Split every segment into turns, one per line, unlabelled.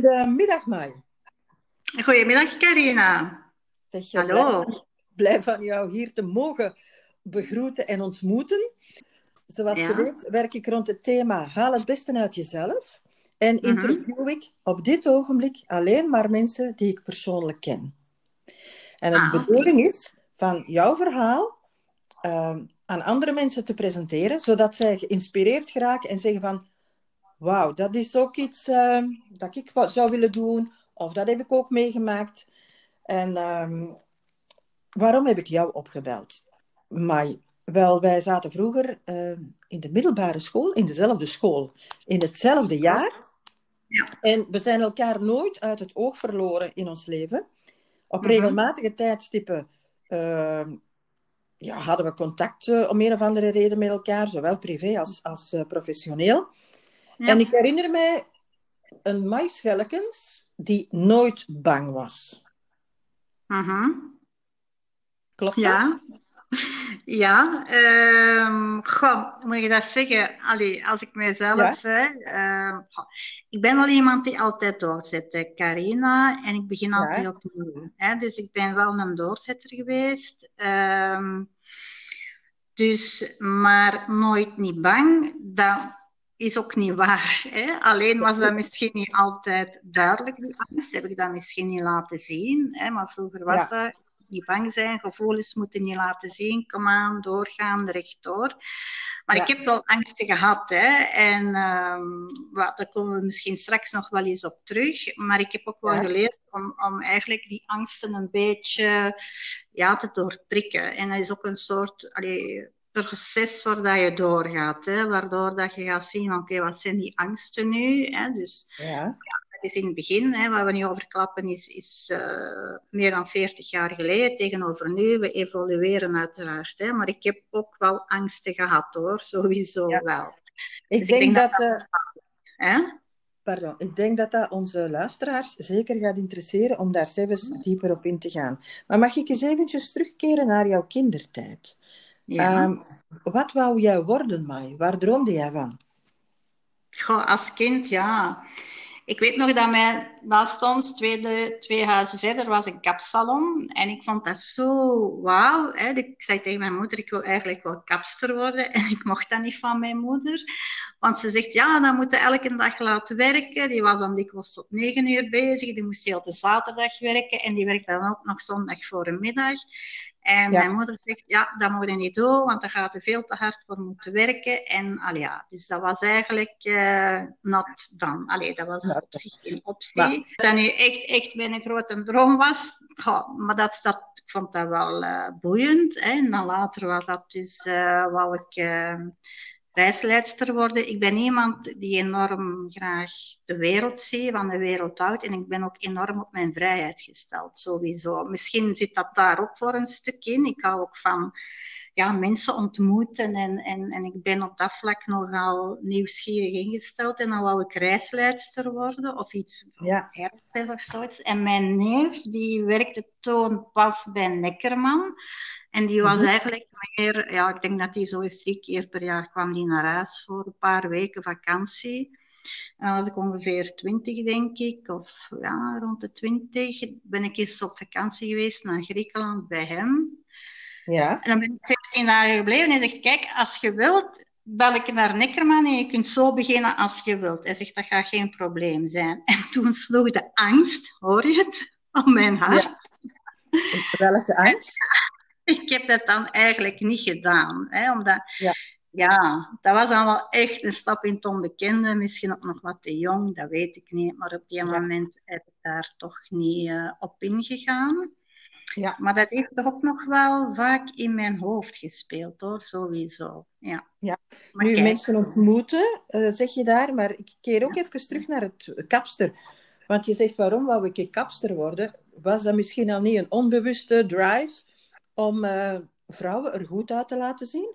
Goedemiddag, Mai.
Goedemiddag, Carina.
Zeg
Hallo.
Blij, blij van jou hier te mogen begroeten en ontmoeten. Zoals
Ja.
je weet werk ik rond het thema Haal het beste uit jezelf. En
Mhm.
interview ik op dit ogenblik alleen maar mensen die ik persoonlijk ken. En de
Ah,
bedoeling is van jouw verhaal ehm, aan andere mensen te presenteren, zodat zij geïnspireerd geraken en zeggen van wauw, dat is ook iets ehm, dat ik zou willen doen, of dat heb ik ook meegemaakt. En ehm, waarom heb ik jou opgebeld? Mai, wel, wij zaten vroeger ehm, in de middelbare school, in dezelfde school, in hetzelfde jaar.
Ja.
En we zijn elkaar nooit uit het oog verloren in ons leven. Op
Mhm.
regelmatige tijdstippen ja, hadden we contact eh, om een of andere reden met elkaar, zowel privé als, als eh, professioneel.
Ja.
En ik herinner mij een maïschelkens die nooit bang was. Klopt dat?
Ja. Ja, ehm, goh, moet je dat zeggen? Allee, als ik mezelf, hè, ehm, goh, ik ben wel iemand die altijd doorzet, Carina, en ik begin
Ja.
altijd opnieuw. Hè, dus ik ben wel een doorzetter geweest. Ehm, dus, maar nooit niet bang, dat is ook niet waar. Hè? Alleen was dat misschien niet altijd duidelijk, die angst. Heb ik dat misschien niet laten zien. Hè? Maar vroeger was dat niet bang zijn, gevoelens moeten niet laten zien. Kom aan, doorgaan, rechtdoor. Maar
Ja.
ik heb wel angsten gehad. Hè? En ehm, wat, daar komen we misschien straks nog wel eens op terug. Maar ik heb ook wel
Ja.
geleerd om, om eigenlijk die angsten een beetje ja, te doorprikken. En dat is ook een soort allee, proces waar dat je doorgaat. Hè? Waardoor dat je gaat zien, oké, wat zijn die angsten nu? Hè? Dus
Ja.
het is in het begin, hè, waar we nu over klappen, is, is eh, meer dan 40 jaar geleden tegenover nu. We evolueren uiteraard. Hè, maar ik heb ook wel angsten gehad hoor, sowieso
Ja.
wel.
Ik
Dus ik
denk dat,
dat
eh,
Hè?
pardon, ik denk dat dat onze luisteraars zeker gaat interesseren om daar zelfs dieper op in te gaan. Maar mag ik eens eventjes terugkeren naar jouw kindertijd?
Ja.
Ehm, wat wou jij worden, Mai? Waar droomde jij van?
Goh, als kind, ja. Ik weet nog dat mijn, naast ons, twee, de, twee huizen verder, was een kapsalon. En ik vond dat zo wauw. Hè. Ik zei tegen mijn moeder, ik wil eigenlijk wel kapster worden. En ik mocht dat niet van mijn moeder. Want ze zegt, ja, dan moet je elke dag laten werken. Die was dan dikwijls tot negen uur bezig. Die moest heel de zaterdag werken. En die werkte dan ook nog zondag voor een middag. En
Ja.
mijn moeder zegt, ja, dat moet je niet doen, want daar gaat je veel te hard voor moeten werken. En allee, ja, dus dat was eigenlijk eh not done. Allee, dat was op zich geen optie.
Maar-
Dat nu echt, echt mijn grote droom was, goh, maar dat, dat, ik vond dat wel eh, boeiend. Hè. En dan later was dat dus, eh wou ik reisleidster worden. Ik ben iemand die enorm graag de wereld ziet, van de wereld houdt. En ik ben ook enorm op mijn vrijheid gesteld, sowieso. Misschien zit dat daar ook voor een stuk in. Ik hou ook van ja, mensen ontmoeten en, en, en ik ben op dat vlak nogal nieuwsgierig ingesteld. En dan wou ik reisleidster worden of iets
Ja.
of zoiets. En mijn neef, die werkte toen pas bij Neckerman. En die was
Mhm.
eigenlijk meer, ja, ik denk dat die zo eens drie keer per jaar kwam die naar huis voor een paar weken vakantie. En dan was ik ongeveer twintig, denk ik, of ja, rond de twintig. Ben ik eens op vakantie geweest naar Griekenland bij hem.
Ja.
En dan ben ik 15 dagen gebleven en hij zegt, kijk, als je wilt, bel ik naar Neckerman en je kunt zo beginnen als je wilt. Hij zegt, dat gaat geen probleem zijn. En toen sloeg de angst, hoor je het, om mijn hart.
Welke angst?
Ik heb dat dan eigenlijk niet gedaan. Hè, omdat,
Ja.
ja, dat was dan wel echt een stap in het onbekende. Misschien ook nog wat te jong, dat weet ik niet. Maar op die moment heb ik daar toch niet eh, op ingegaan.
Ja.
Maar dat heeft toch ook nog wel vaak in mijn hoofd gespeeld, hoor, sowieso. Ja.
Ja.
Maar
Nu
kijk,
mensen ontmoeten, eh, zeg je daar, maar ik keer ook even terug naar het kapster. Want je zegt, waarom wou ik kapster worden? Was dat misschien al niet een onbewuste drive om eh, vrouwen er goed uit te laten zien?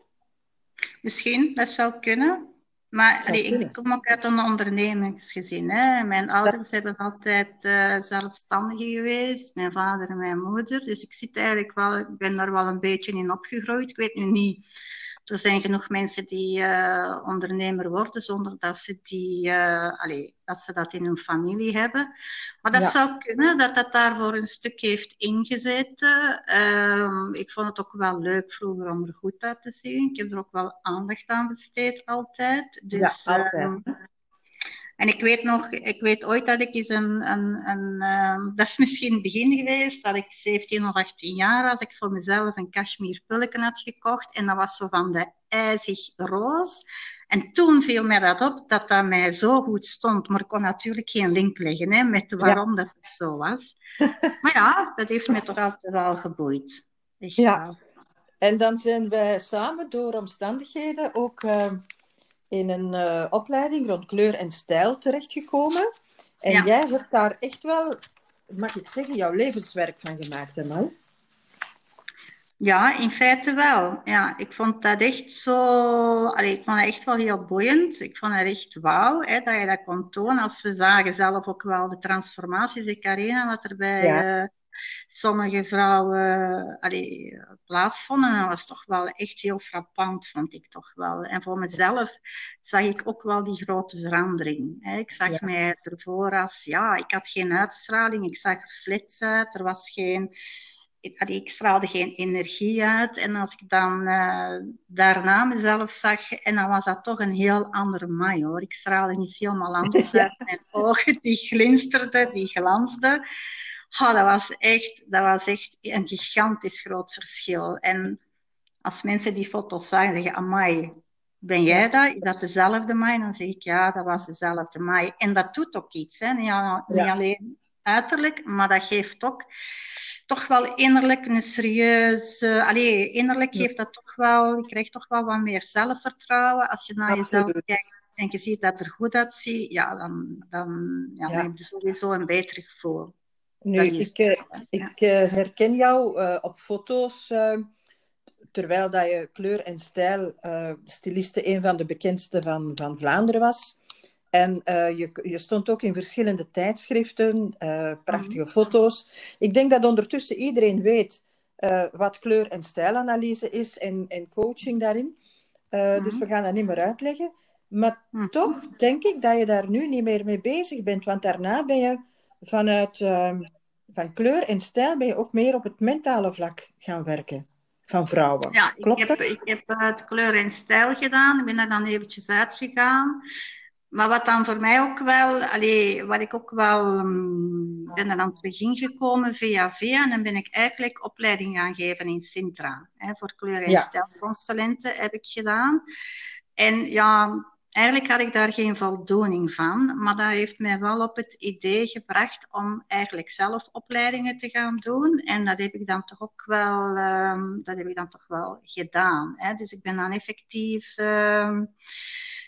Misschien, dat zou kunnen. Maar
Zou
allee, ik,
kunnen.
ik kom ook uit een ondernemingsgezin. Hè. Mijn ouders hebben altijd zelfstandigen geweest, mijn vader en mijn moeder. Dus ik zit eigenlijk wel, ik ben daar wel een beetje in opgegroeid. Ik weet nu niet er zijn genoeg mensen die uh, ondernemer worden zonder dat ze, die, uh, allee, dat ze dat in hun familie hebben. Maar dat ja. zou kunnen, dat dat daarvoor een stuk heeft ingezet. Um, ik vond het ook wel leuk vroeger om er goed uit te zien. Ik heb er ook wel aandacht aan besteed altijd. Dus,
ja, altijd.
En ik weet nog, ik weet ooit dat ik eens een, een, een uh, dat is misschien het begin geweest, dat ik 17 of 18 jaar was, ik voor mezelf een cashmere pulken had gekocht. En dat was zo van de ijzig roos. En toen viel mij dat op, dat dat mij zo goed stond. Maar ik kon natuurlijk geen link leggen hè, met waarom ja. dat het zo was. maar ja, dat heeft me toch altijd wel geboeid. Echt
ja.
Wel.
En dan zijn wij samen door omstandigheden ook... Uh in een uh, opleiding rond kleur en stijl terechtgekomen. En ja. jij hebt daar echt wel, mag ik zeggen, jouw levenswerk van gemaakt, hè, man?
Ja, in feite wel. Ja, ik vond dat echt zo... Allee, ik vond het echt wel heel boeiend. Ik vond het echt wauw hè, dat je dat kon tonen. Als we zagen zelf ook wel de transformaties in Carina, wat er bij... Ja. Uh, sommige vrouwen allee, plaatsvonden. En dat was toch wel echt heel frappant, vond ik toch wel. En voor mezelf zag ik ook wel die grote verandering. Ik zag ja. mij ervoor als, ja, ik had geen uitstraling, ik zag er flits uit, er was geen... Ik straalde geen energie uit. En als ik dan uh, daarna mezelf zag, en dan was dat toch een heel andere mij hoor. Ik straalde niet helemaal anders ja. uit. Mijn ogen die glinsterden, die glansden. Dat, was echt, dat was echt een gigantisch groot verschil. En als mensen die foto's zagen, zeggen, amai, ben jij dat? Is dat dezelfde mij? Dan zeg ik, ja, dat was dezelfde mij. En dat doet ook iets, hè? Niet, ja. niet alleen uiterlijk, maar dat geeft ook toch wel innerlijk een serieuze... Allee, innerlijk ja. geeft dat toch wel... Je krijgt toch wel wat meer zelfvertrouwen. Als je naar Absoluut. jezelf kijkt en je ziet dat er goed uitziet, ja, dan, dan, ja, dan heb je sowieso een beter gevoel.
Nu, ik, uh, ik uh, herken jou uh, op foto's, terwijl dat je kleur en stijl styliste een van de bekendste van, van Vlaanderen was. En je, je stond ook in verschillende tijdschriften, prachtige mm. foto's. Ik denk dat ondertussen iedereen weet wat kleur- en stijlanalyse is en, en coaching daarin. Mm. Dus we gaan dat niet meer uitleggen. Maar mm. toch denk ik dat je daar nu niet meer mee bezig bent, want daarna ben je vanuit uh, van kleur en stijl ben je ook meer op het mentale vlak gaan werken van vrouwen.
Ja,
Klopt
ik heb,
dat?
ik heb het kleur en stijl gedaan. Ik ben er dan eventjes uitgegaan. Maar wat dan voor mij ook wel, allee, wat ik ook wel, um, ben er dan terug ingekomen via via. En dan ben ik eigenlijk opleiding gaan geven in Sintra. Hè, voor kleur en ja. stijlconsulenten heb ik gedaan. En ja, Eigenlijk had ik daar geen voldoening van, maar dat heeft mij wel op het idee gebracht om eigenlijk zelf opleidingen te gaan doen. En dat heb ik dan toch ook wel, um, dat heb ik dan toch wel gedaan. Hè. Dus ik ben dan effectief um,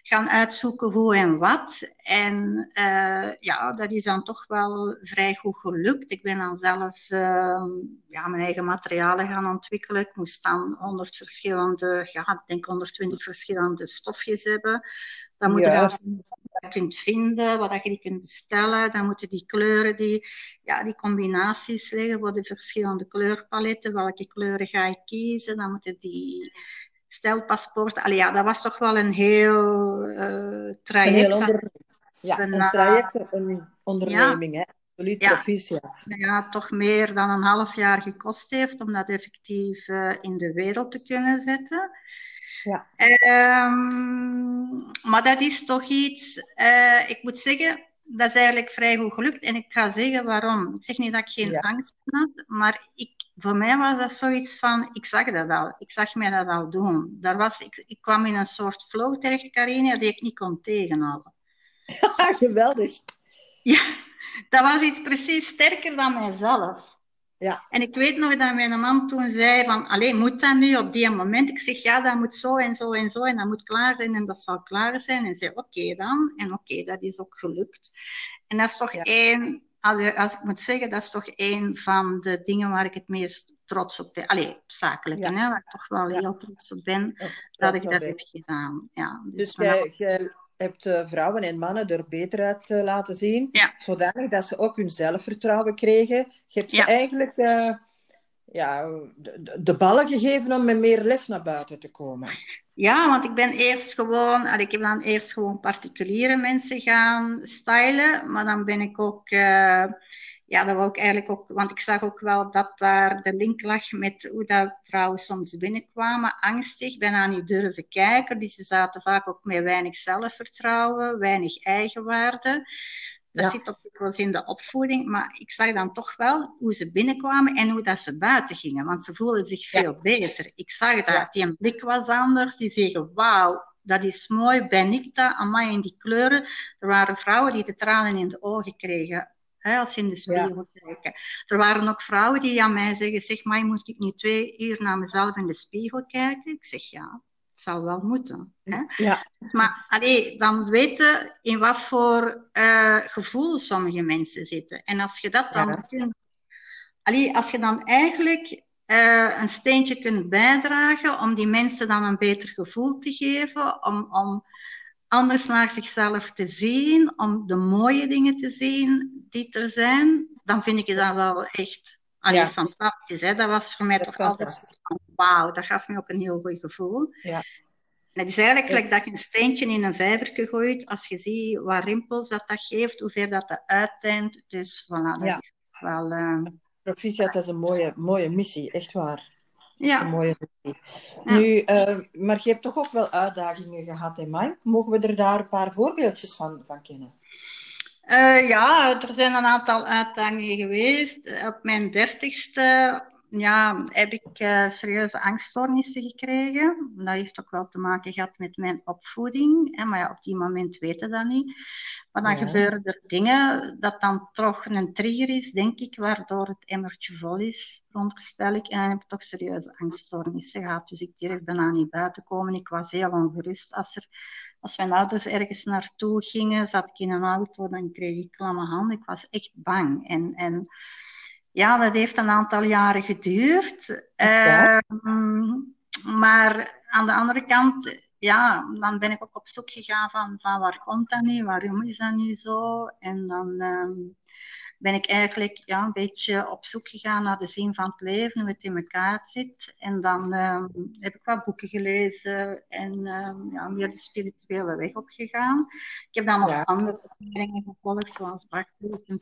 gaan uitzoeken hoe en wat. En uh, ja, dat is dan toch wel vrij goed gelukt. Ik ben dan zelf uh, ja, mijn eigen materialen gaan ontwikkelen. Ik moest dan 100 verschillende, ja, ik denk 120 verschillende stofjes hebben. Dan moet je ja. wat je kunt vinden, wat je die kunt bestellen. Dan moeten die kleuren, die, ja, die combinaties liggen voor de verschillende kleurpaletten. Welke kleuren ga ik kiezen? Dan moeten die stijlpaspoort. Allee, ja, dat was toch wel een heel uh, traject.
Een heel onder... Ja, een, een traject, een onderneming, ja. hè? Absoluut
ja.
proficiat.
Ja, toch meer dan een half jaar gekost heeft om dat effectief uh, in de wereld te kunnen zetten.
Ja.
Um, maar dat is toch iets, uh, ik moet zeggen, dat is eigenlijk vrij goed gelukt. En ik ga zeggen waarom. Ik zeg niet dat ik geen ja. angst had, maar ik, voor mij was dat zoiets van, ik zag dat al. Ik zag mij dat al doen. Daar was, ik, ik kwam in een soort flow terecht, Carina, die ik niet kon tegenhouden.
Geweldig.
Ja, dat was iets precies sterker dan mijzelf.
Ja.
En ik weet nog dat mijn man toen zei van, alleen moet dat nu op die moment? Ik zeg, ja, dat moet zo en zo en zo en dat moet klaar zijn en dat zal klaar zijn. En zei, oké okay dan. En oké, okay, dat is ook gelukt. En dat is toch ja. één, als, als, ik moet zeggen, dat is toch één van de dingen waar ik het meest trots op ben. Allee, zakelijk, ja. hè, waar ik toch wel heel trots op ben, dat, dat ik dat ben. heb gedaan. Ja,
dus dus jij, hebt uh, vrouwen en mannen er beter uit uh, laten zien,
ja.
zodanig dat ze ook hun zelfvertrouwen kregen. Je hebt ze eigenlijk uh, ja, de, de ballen gegeven om met meer lef naar buiten te komen.
Ja, want ik ben eerst gewoon, ik heb dan eerst gewoon particuliere mensen gaan stylen, maar dan ben ik ook, uh, ja, dat wou ik eigenlijk ook, want ik zag ook wel dat daar de link lag met hoe dat vrouwen soms binnenkwamen, angstig, bijna niet durven kijken, dus ze zaten vaak ook met weinig zelfvertrouwen, weinig eigenwaarde. Dat zit ook wel in de opvoeding, maar ik zag dan toch wel hoe ze binnenkwamen en hoe dat ze buiten gingen, want ze voelden zich veel beter. Ik zag dat, die blik was anders, die zeggen, wauw, dat is mooi, ben ik dat, amai, in die kleuren. Er waren vrouwen die de tranen in de ogen kregen, hè, als ze in de spiegel kijken. Er waren ook vrouwen die aan mij zeggen, zeg, maar moet ik nu twee uur naar mezelf in de spiegel kijken? Ik zeg, ja, het zou wel moeten. Hè?
Ja.
Maar allee, dan weten in wat voor uh, gevoel sommige mensen zitten. En als je dat dan kunt. Allee, als je dan eigenlijk uh, een steentje kunt bijdragen om die mensen dan een beter gevoel te geven, om, om anders naar zichzelf te zien, om de mooie dingen te zien die er zijn, dan vind ik dat wel echt Allee, ja. fantastisch. Hè? Dat was voor mij toch altijd wauw, dat gaf me ook een heel goed gevoel.
Ja.
En het is eigenlijk gelijk dat je een steentje in een vijverke gooit, als je ziet wat rimpels dat dat geeft, hoe ver dat dat uiteind. Dus voilà, dat ja. is wel... Uh...
Proficiat is een mooie, mooie missie, echt waar.
Ja.
Een mooie missie. Nu, uh, maar je hebt toch ook wel uitdagingen gehad in Mike. Mogen we er daar een paar voorbeeldjes van, van kennen?
Uh, ja, er zijn een aantal uitdagingen geweest. Op mijn dertigste ja, heb ik uh, serieuze angststoornissen gekregen. Dat heeft ook wel te maken gehad met mijn opvoeding. Hè, maar ja, op die moment weten dat niet. Maar dan ja. gebeuren er dingen dat dan toch een trigger is, denk ik, waardoor het emmertje vol is, veronderstel ik. En dan heb ik toch serieuze angststoornissen gehad. Dus ik durf bijna niet buiten komen. Ik was heel ongerust als er als mijn ouders ergens naartoe gingen, zat ik in een auto, dan kreeg ik klamme handen. Ik was echt bang. En, en ja, dat heeft een aantal jaren geduurd. Uh, maar aan de andere kant, ja, dan ben ik ook op zoek gegaan van, van waar komt dat nu? Waarom is dat nu zo? En dan... Uh, ben ik eigenlijk ja, een beetje op zoek gegaan naar de zin van het leven, hoe het in elkaar zit. En dan um, heb ik wat boeken gelezen en um, ja, meer de spirituele weg opgegaan. Ik heb dan nog ja. andere opleidingen gevolgd, zoals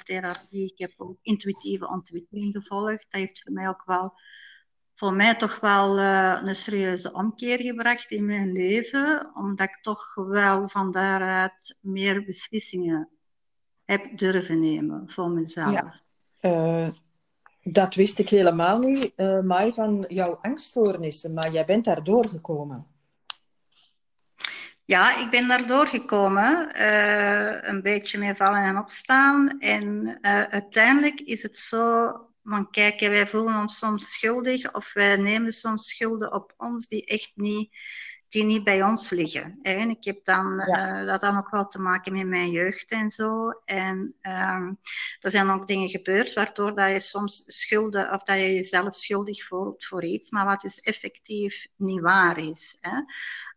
therapie. Ik heb ook intuïtieve ontwikkeling gevolgd. Dat heeft voor mij ook wel voor mij toch wel uh, een serieuze omkeer gebracht in mijn leven, omdat ik toch wel van daaruit meer beslissingen heb durven nemen voor mezelf. Ja.
Uh, dat wist ik helemaal niet, uh, Mai, van jouw angststoornissen, maar jij bent daar doorgekomen.
Ja, ik ben daar doorgekomen. Uh, een beetje mee vallen en opstaan. En uiteindelijk is het zo van, kijk, wij voelen ons soms schuldig of wij nemen soms schulden op ons die echt niet die niet bij ons liggen. En ik heb dan, ja. uh, dat dan ook wel te maken met mijn jeugd en zo. En uh, er zijn ook dingen gebeurd waardoor dat je soms schulden, of dat je jezelf schuldig voelt voor iets, maar wat dus effectief niet waar is. Hè?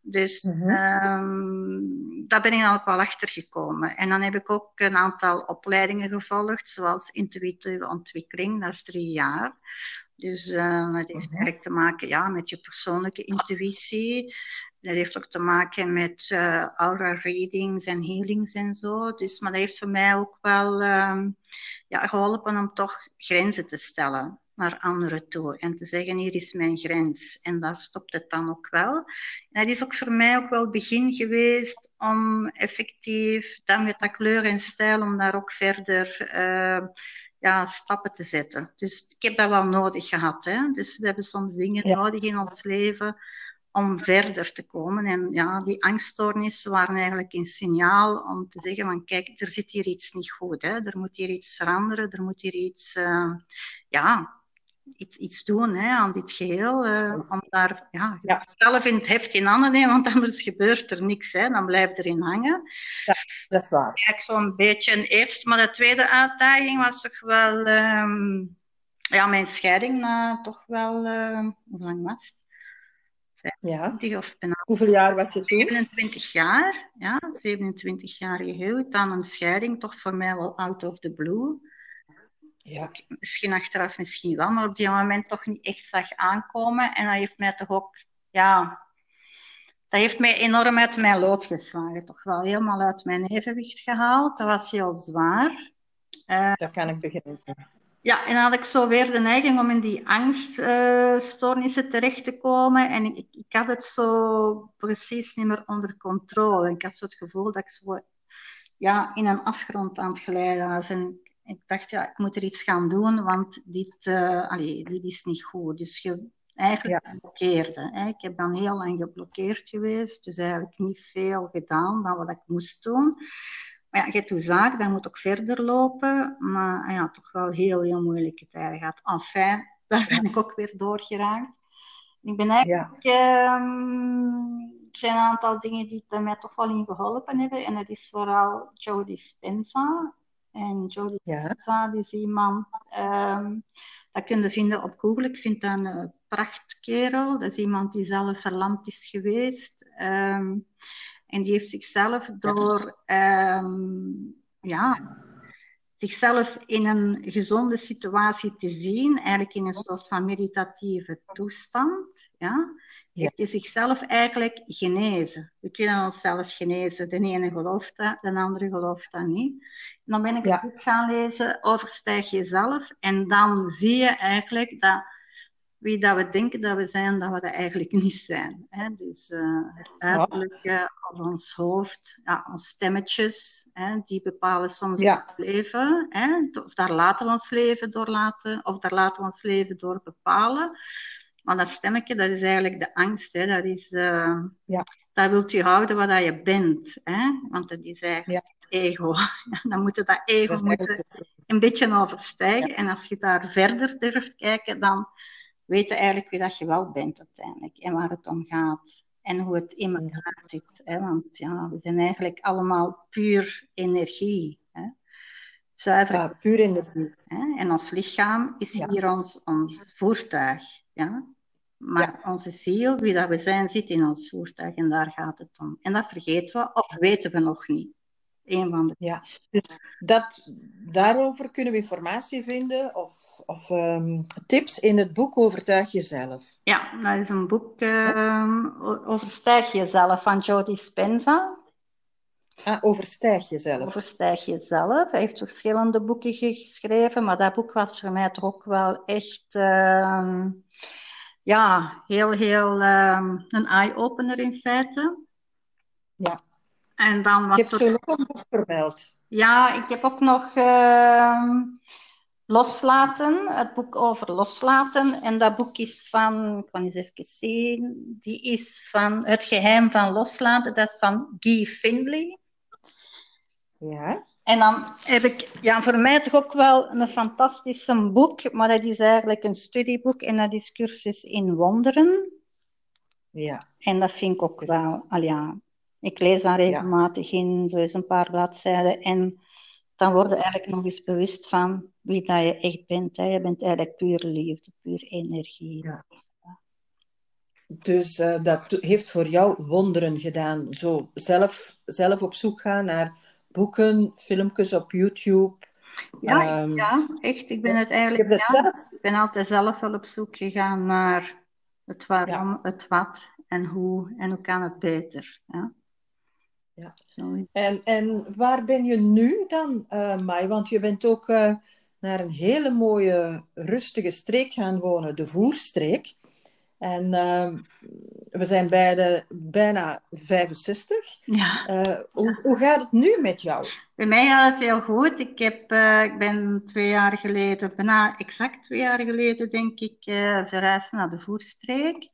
Dus mm -hmm. um, daar ben ik dan ook wel achter gekomen. En dan heb ik ook een aantal opleidingen gevolgd, zoals intuïtieve ontwikkeling, dat is drie jaar. Dus uh, dat heeft eigenlijk te maken ja, met je persoonlijke intuïtie. Dat heeft ook te maken met uh, aura readings en healings en zo. Dus, maar dat heeft voor mij ook wel um, ja, geholpen om toch grenzen te stellen naar anderen toe. En te zeggen, hier is mijn grens. En daar stopt het dan ook wel. En dat is ook voor mij ook wel het begin geweest om effectief, dan met dat kleur en stijl, om daar ook verder... Uh, ja, stappen te zetten. Dus ik heb dat wel nodig gehad. Hè? Dus we hebben soms dingen ja. nodig in ons leven om verder te komen. En ja, die angststoornissen waren eigenlijk een signaal om te zeggen van kijk, er zit hier iets niet goed. Hè? Er moet hier iets veranderen, er moet hier iets, uh, ja, iets, iets doen hè, aan dit geheel. Uh, om daar ja, ja. zelf in het heft in handen nemen, want anders gebeurt er niks. Hè, dan blijft erin hangen.
Ja, dat is waar.
Kijk, zo'n beetje een eerste, maar de tweede uitdaging was toch wel um, ja, mijn scheiding na toch wel, uh, hoe lang was het?
Ja.
Of bijna,
Hoeveel jaar was je toen?
27 jaar, ja, 27 jaar gehuwd. Dan een scheiding, toch voor mij wel out of the blue.
Ja.
Misschien achteraf, misschien wel, maar op die moment toch niet echt zag aankomen. En dat heeft mij toch ook, ja, dat heeft mij enorm uit mijn lood geslagen. Toch wel helemaal uit mijn evenwicht gehaald. Dat was heel zwaar.
Uh, dat kan ik begrijpen.
Ja, en dan had ik zo weer de neiging om in die angststoornissen uh, terecht te komen. En ik, ik had het zo precies niet meer onder controle. Ik had zo het gevoel dat ik zo ja, in een afgrond aan het glijden was. En ik dacht, ja, ik moet er iets gaan doen, want dit, uh, allee, dit is niet goed. Dus je eigenlijk ja. blokkeerde. Hè. Ik heb dan heel lang geblokkeerd geweest, dus eigenlijk niet veel gedaan dan wat ik moest doen. Maar ja, je hebt uw zaak, dat moet ook verder lopen. Maar ja, toch wel heel, heel moeilijke tijden gehad. Enfin, daar ben ik ook weer doorgeraakt. Ik ben eigenlijk... Ja. Um, er zijn een aantal dingen die mij toch wel in geholpen hebben. En dat is vooral Joe Dispenza. En Dispenza, ja. die is iemand... Um, dat kun je vinden op Google. Ik vind dat een prachtkerel. Dat is iemand die zelf verlamd is geweest. Um, en die heeft zichzelf door um, ja, zichzelf in een gezonde situatie te zien, eigenlijk in een soort van meditatieve toestand, ja, heb je zichzelf eigenlijk genezen. We kunnen onszelf genezen. De ene gelooft dat, de andere gelooft dat niet. En dan ben ik ja. een boek gaan lezen, Overstijg jezelf. En dan zie je eigenlijk dat wie dat we denken dat we zijn, dat we dat eigenlijk niet zijn. Hè? Dus uh, het uiterlijke of ons hoofd, ja, ons stemmetjes, hè, die bepalen soms ja. het leven. Hè? Of daar laten we ons leven door laten, of daar laten we ons leven door bepalen. Maar dat stemmetje, dat is eigenlijk de angst. Hè? Dat is, uh, ja. dat wilt je houden wat dat je bent. Hè? Want dat is eigenlijk ja. het ego. Dan moet je dat ego dat moeten een beetje overstijgen. En als je daar verder durft kijken, dan weten eigenlijk wie dat je wel bent uiteindelijk en waar het om gaat en hoe het in elkaar zit. Hè? Want ja, we zijn eigenlijk allemaal puur energie. Hè? Zuiver.
Ja, puur energie.
Hè? En ons lichaam is hier ons, ons voertuig. Ja? Maar onze ziel, wie dat we zijn, zit in ons voertuig en daar gaat het om. En dat vergeten we of weten we nog niet. Een van de...
Ja, dus dat, daarover kunnen we informatie vinden of, of um, tips in het boek Overtuig Jezelf.
Ja, dat is een boek um, Overstijg Jezelf van Jody Spenza.
Ah, Overstijg Jezelf.
Overstijg Jezelf. Hij heeft verschillende boeken geschreven, maar dat boek was voor mij toch ook wel echt... Um, ja, heel, heel een eye-opener in feite.
Ja.
En dan wat
Je hebt zo nog een boek vermeld.
Ja, ik heb ook nog uh, Loslaten, het boek over loslaten. En dat boek is van, ik kan eens even zien, die is van Het geheim van loslaten. Dat is van Guy Findlay.
Ja.
En dan heb ik, ja, voor mij toch ook wel een fantastische boek, maar dat is eigenlijk een studieboek en dat is Cursus in Wonderen.
Ja.
En dat vind ik ook wel, al ja, ik lees daar regelmatig ja. in, zo eens een paar bladzijden. En dan word je eigenlijk nog eens bewust van wie dat je echt bent. Hè. Je bent eigenlijk puur liefde, puur energie.
Ja. Dus uh, dat heeft voor jou wonderen gedaan. Zo zelf, zelf op zoek gaan naar boeken, filmpjes op YouTube.
Ja, um, ja echt. Ik ben het eigenlijk. Ja, ik ben altijd zelf wel op zoek gegaan naar het waarom, ja. het wat en hoe en hoe kan het beter. Ja.
Ja. En, en waar ben je nu dan, uh, Mai? Want je bent ook uh, naar een hele mooie, rustige streek gaan wonen, de Voerstreek. En uh, we zijn beide bijna 65.
Ja.
Uh, hoe, hoe, gaat het nu met jou?
Bij mij gaat het heel goed. Ik, heb, uh, ik ben twee jaar geleden, bijna exact twee jaar geleden, denk ik, uh, verhuisd naar de Voerstreek.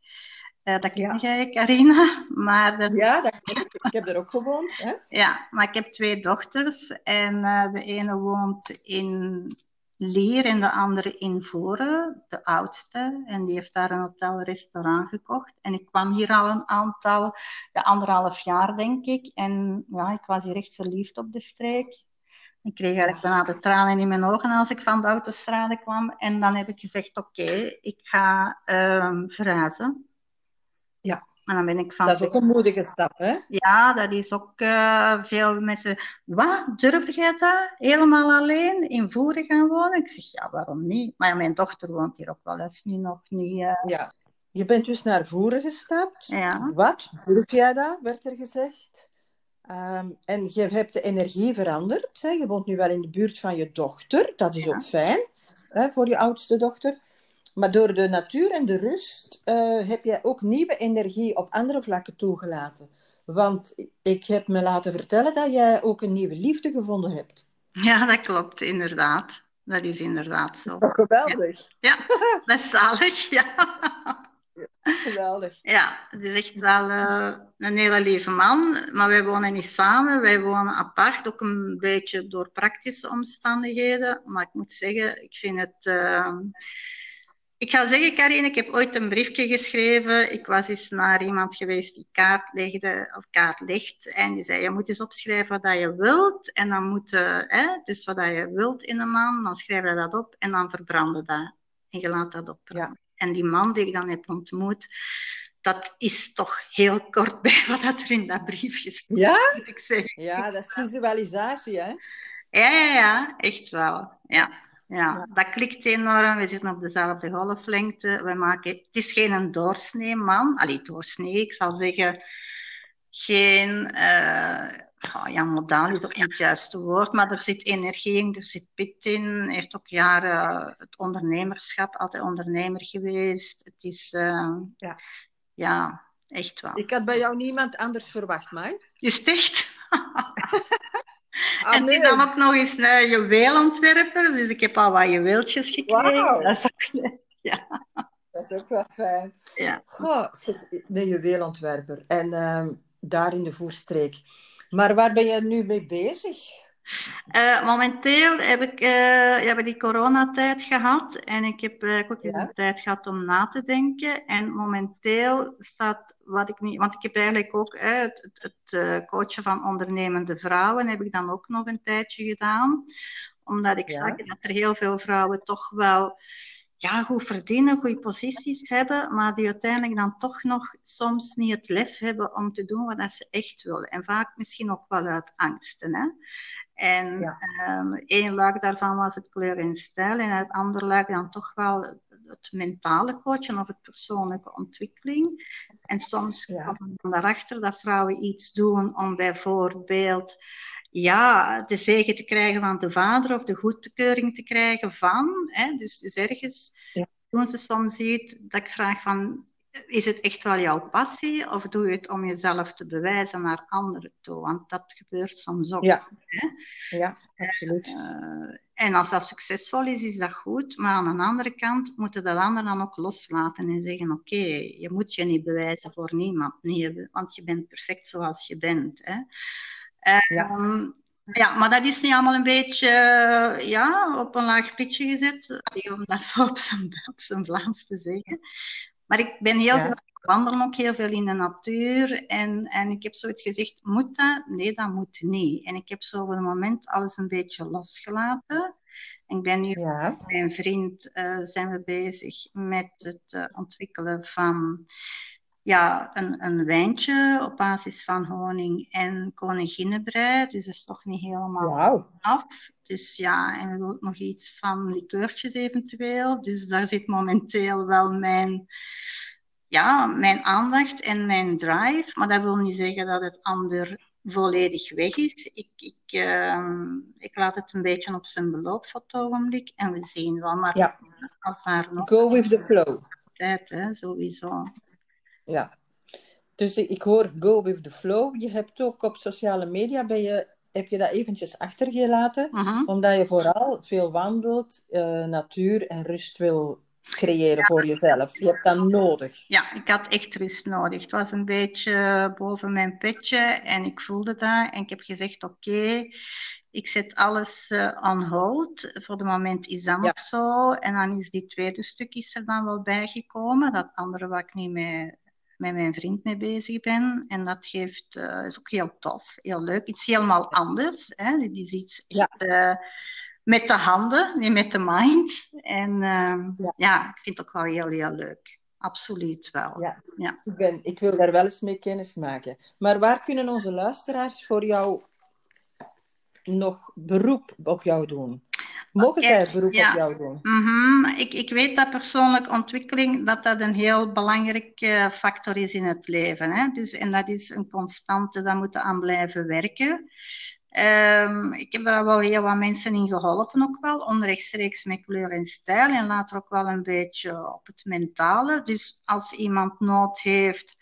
Dat ken ja. jij, Carina. Maar dat...
Ja, dat ken ik. Ik heb er ook gewoond. Hè?
Ja, maar ik heb twee dochters. En de ene woont in Lier en de andere in Voren, de oudste. En die heeft daar een hotel-restaurant gekocht. En ik kwam hier al een aantal, ja, anderhalf jaar denk ik. En ja, ik was hier echt verliefd op de streek. Ik kreeg eigenlijk bijna de tranen in mijn ogen als ik van de autostrade kwam. En dan heb ik gezegd, oké, ik ga um, verhuizen.
Ja.
En dan ben ik van...
Dat is ook een moedige stap, hè?
Ja, dat is ook uh, veel mensen. Wat? Durfde jij dat? Helemaal alleen in Voeren gaan wonen? Ik zeg, ja, waarom niet? Maar ja, mijn dochter woont hier ook wel eens nu nog niet. Uh...
Ja. Je bent dus naar Voeren gestapt.
Ja.
Wat? Durf jij dat, werd er gezegd? Um, en je hebt de energie veranderd. Hè? Je woont nu wel in de buurt van je dochter. Dat is ja. ook fijn hè, voor je oudste dochter. Maar door de natuur en de rust uh, heb je ook nieuwe energie op andere vlakken toegelaten. Want ik heb me laten vertellen dat jij ook een nieuwe liefde gevonden hebt.
Ja, dat klopt, inderdaad. Dat is inderdaad zo.
Dat geweldig.
Ja, ja dat is zalig, ja.
Geweldig.
Ja, het is echt wel uh, een hele lieve man. Maar wij wonen niet samen, wij wonen apart. Ook een beetje door praktische omstandigheden. Maar ik moet zeggen, ik vind het. Uh, ik ga zeggen, Karin, ik heb ooit een briefje geschreven. Ik was eens naar iemand geweest die kaart legde, of kaart legt. En die zei, je moet eens opschrijven wat je wilt. En dan moet, uh, hè, dus wat je wilt in een man, dan schrijf je dat op en dan verbranden dat. En je laat dat opbranden.
Ja.
En die man die ik dan heb ontmoet, dat is toch heel kort bij wat er in dat briefje staat.
Ja?
Moet ik zeggen.
Ja, dat is visualisatie, hè?
Ja, ja, ja, echt wel. Ja. Ja, dat klikt enorm. We zitten op dezelfde golflengte. We maken... Het is geen een doorsnee man. Allee, doorsnee, ik zal zeggen... Geen... Uh... Oh, ja, modaal is ook niet het juiste woord, maar er zit energie in, er zit pit in. Hij heeft ook jaren het ondernemerschap, altijd ondernemer geweest. Het is, uh,
ja.
ja, echt wel.
Ik had bij jou niemand anders verwacht, maar.
Is het echt?
Ah,
en het is dan ook nog eens een juweelontwerper, dus ik heb al wat juweeltjes gekregen.
Wow.
Dat is ook, ja.
Dat is ook wel fijn.
Ja.
Goh, een juweelontwerper. En uh, daar in de voerstreek. Maar waar ben je nu mee bezig?
Uh, momenteel heb ik uh, heb die coronatijd gehad en ik heb uh, ook
Ja.
de tijd gehad om na te denken. En momenteel staat wat ik niet, want ik heb eigenlijk ook het, het, het coachen van ondernemende vrouwen heb ik dan ook nog een tijdje gedaan, omdat ik
Ja.
zag dat er heel veel vrouwen toch wel ja, goed verdienen, goede posities hebben, maar die uiteindelijk dan toch nog soms niet het lef hebben om te doen wat ze echt willen. En vaak misschien ook wel uit angsten. Hè? En
Ja.
ehm, één luik daarvan was het kleur en stijl, en het andere luik dan toch wel het mentale coachen of het persoonlijke ontwikkeling. En soms
Ja.
komt dan daarachter dat vrouwen iets doen om bijvoorbeeld ja, de zegen te krijgen van de vader of de goedkeuring te krijgen van. Hè? Dus, dus ergens
Ja.
doen ze soms iets dat ik vraag van, is het echt wel jouw passie of doe je het om jezelf te bewijzen naar anderen toe? Want dat gebeurt soms ook.
Ja.
Hè?
Ja, absoluut.
Eh, en als dat succesvol is, is dat goed. Maar aan de andere kant moeten dat anderen dan ook loslaten en zeggen: Oké, je moet je niet bewijzen voor niemand, want je bent perfect zoals je bent. Hè?
Ja.
Ehm, ja, maar dat is niet allemaal een beetje ja, op een laag pitje gezet, om dat zo op zijn, op zijn Vlaams te zeggen. Maar ik ben heel
Ja.
wandelen ook heel veel in de natuur. En, en ik heb zoiets gezegd, moet dat? Nee, dat moet niet. En ik heb zo voor het moment alles een beetje losgelaten. En ik ben nu
Ja.
met mijn vriend eh, zijn we bezig met het eh, ontwikkelen van ja, een, een wijntje op basis van honing en koninginnenbrei. Dus dat is toch niet helemaal af. Dus ja, en we ook nog iets van likeurtjes eventueel. Dus daar zit momenteel wel mijn, ja, mijn aandacht en mijn drive. Maar dat wil niet zeggen dat het ander volledig weg is. Ik, ik, ehm, ik laat het een beetje op zijn beloop voor het ogenblik. En we zien wel. Maar
Ja.
als daar nog
Go with the flow.
tijd, hè, sowieso.
Ja. Dus ik hoor go with the flow. Je hebt ook op sociale media, ben je, heb je dat eventjes achtergelaten,
Mhm.
omdat je vooral veel wandelt, eh, natuur en rust wil creëren voor jezelf. Je hebt dat nodig.
Ja, ik had echt rust nodig. Het was een beetje boven mijn petje en ik voelde dat. En ik heb gezegd, oké, ik zet alles eh, on hold. Voor het moment is dat
Ja.
nog zo. En dan is die tweede stuk is er dan wel bijgekomen. Dat andere waar ik niet mee, met mijn vriend mee bezig ben. En dat geeft, eh, is ook heel tof, heel leuk. Het is helemaal anders. Hè? Dit is iets
Ja.
eh, met de handen, niet met de mind. En ehm,
Ja.
ja. ik vind het ook wel heel, heel leuk. absoluut wel.
Ja.
Ja.
Ik, ben, ik wil daar wel eens mee kennis maken. Maar waar kunnen onze luisteraars voor jou nog beroep op jou doen? Mogen
Ja,
zij beroep
ja.
op jou doen?
Mhm. Ik, ik weet dat persoonlijke ontwikkeling dat dat een heel belangrijke factor is in het leven. Hè? Dus, en dat is een constante, daar moeten aan blijven werken. Ehm, ik heb daar wel heel wat mensen in geholpen ook wel, onrechtstreeks met kleur en stijl en later ook wel een beetje op het mentale. Dus als iemand nood heeft,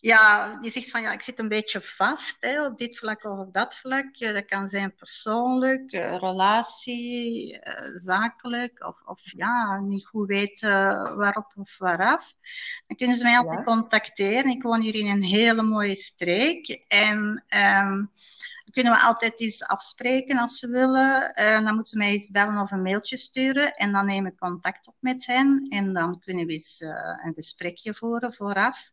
ja, die zegt van ja, ik zit een beetje vast hè, op dit vlak of op dat vlak. Eh, Dat kan zijn persoonlijk, eh, relatie, eh, zakelijk, of, of ja, niet goed weten waarop of waaraf. Dan kunnen ze mij altijd
Ja.
contacteren. Ik woon hier in een hele mooie streek. En dan kunnen we altijd iets afspreken als ze willen. Dan moeten ze mij iets bellen of een mailtje sturen. En dan neem ik contact op met hen. En dan kunnen we eens een gesprekje voeren vooraf.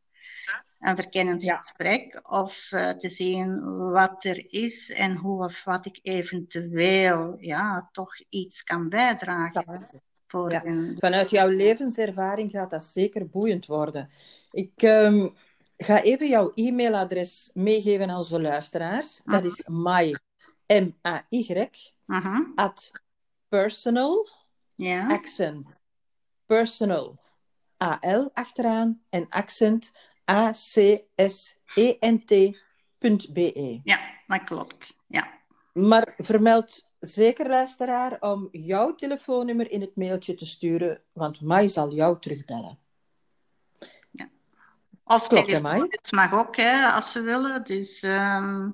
Een verkennend
Ja.
gesprek. Of eh, te zien wat er is en hoe of wat ik eventueel ja, toch iets kan bijdragen voor
Ja. Vanuit jouw levenservaring gaat dat zeker boeiend worden. Ik ehm, ga even jouw e-mailadres meegeven aan onze luisteraars. Dat is my, M-A-Y,
Mhm.
at personal, accent, personal, A-L achteraan, en accent, A-C-S-E-N-T.be.
ja, dat klopt. Ja.
Maar vermeld zeker, luisteraar, om jouw telefoonnummer in het mailtje te sturen, want Mai zal jou terugbellen.
Of
Klopt,
het mag ook, hè, als ze willen. Dus ehm,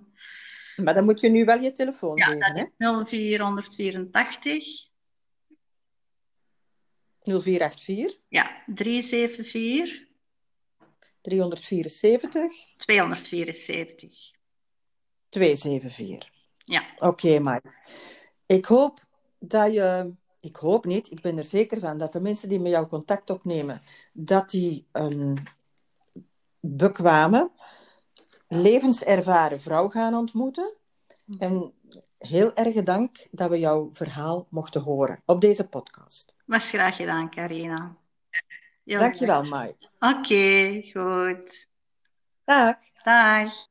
Maar dan moet je nu wel je telefoon
ja,
geven, hè?
dat is 0484
0484
ja, 374
374
274.
274.
Ja,
Oké, Mai. Ik hoop dat je... Ik hoop niet, ik ben er zeker van, dat de mensen die met jou contact opnemen, dat die een bekwame, levenservaren vrouw gaan ontmoeten. En heel erg dank dat we jouw verhaal mochten horen op deze podcast.
was graag gedaan, Carina.
Dankjewel, Mai.
Oké, goed.
Dag.
Dag.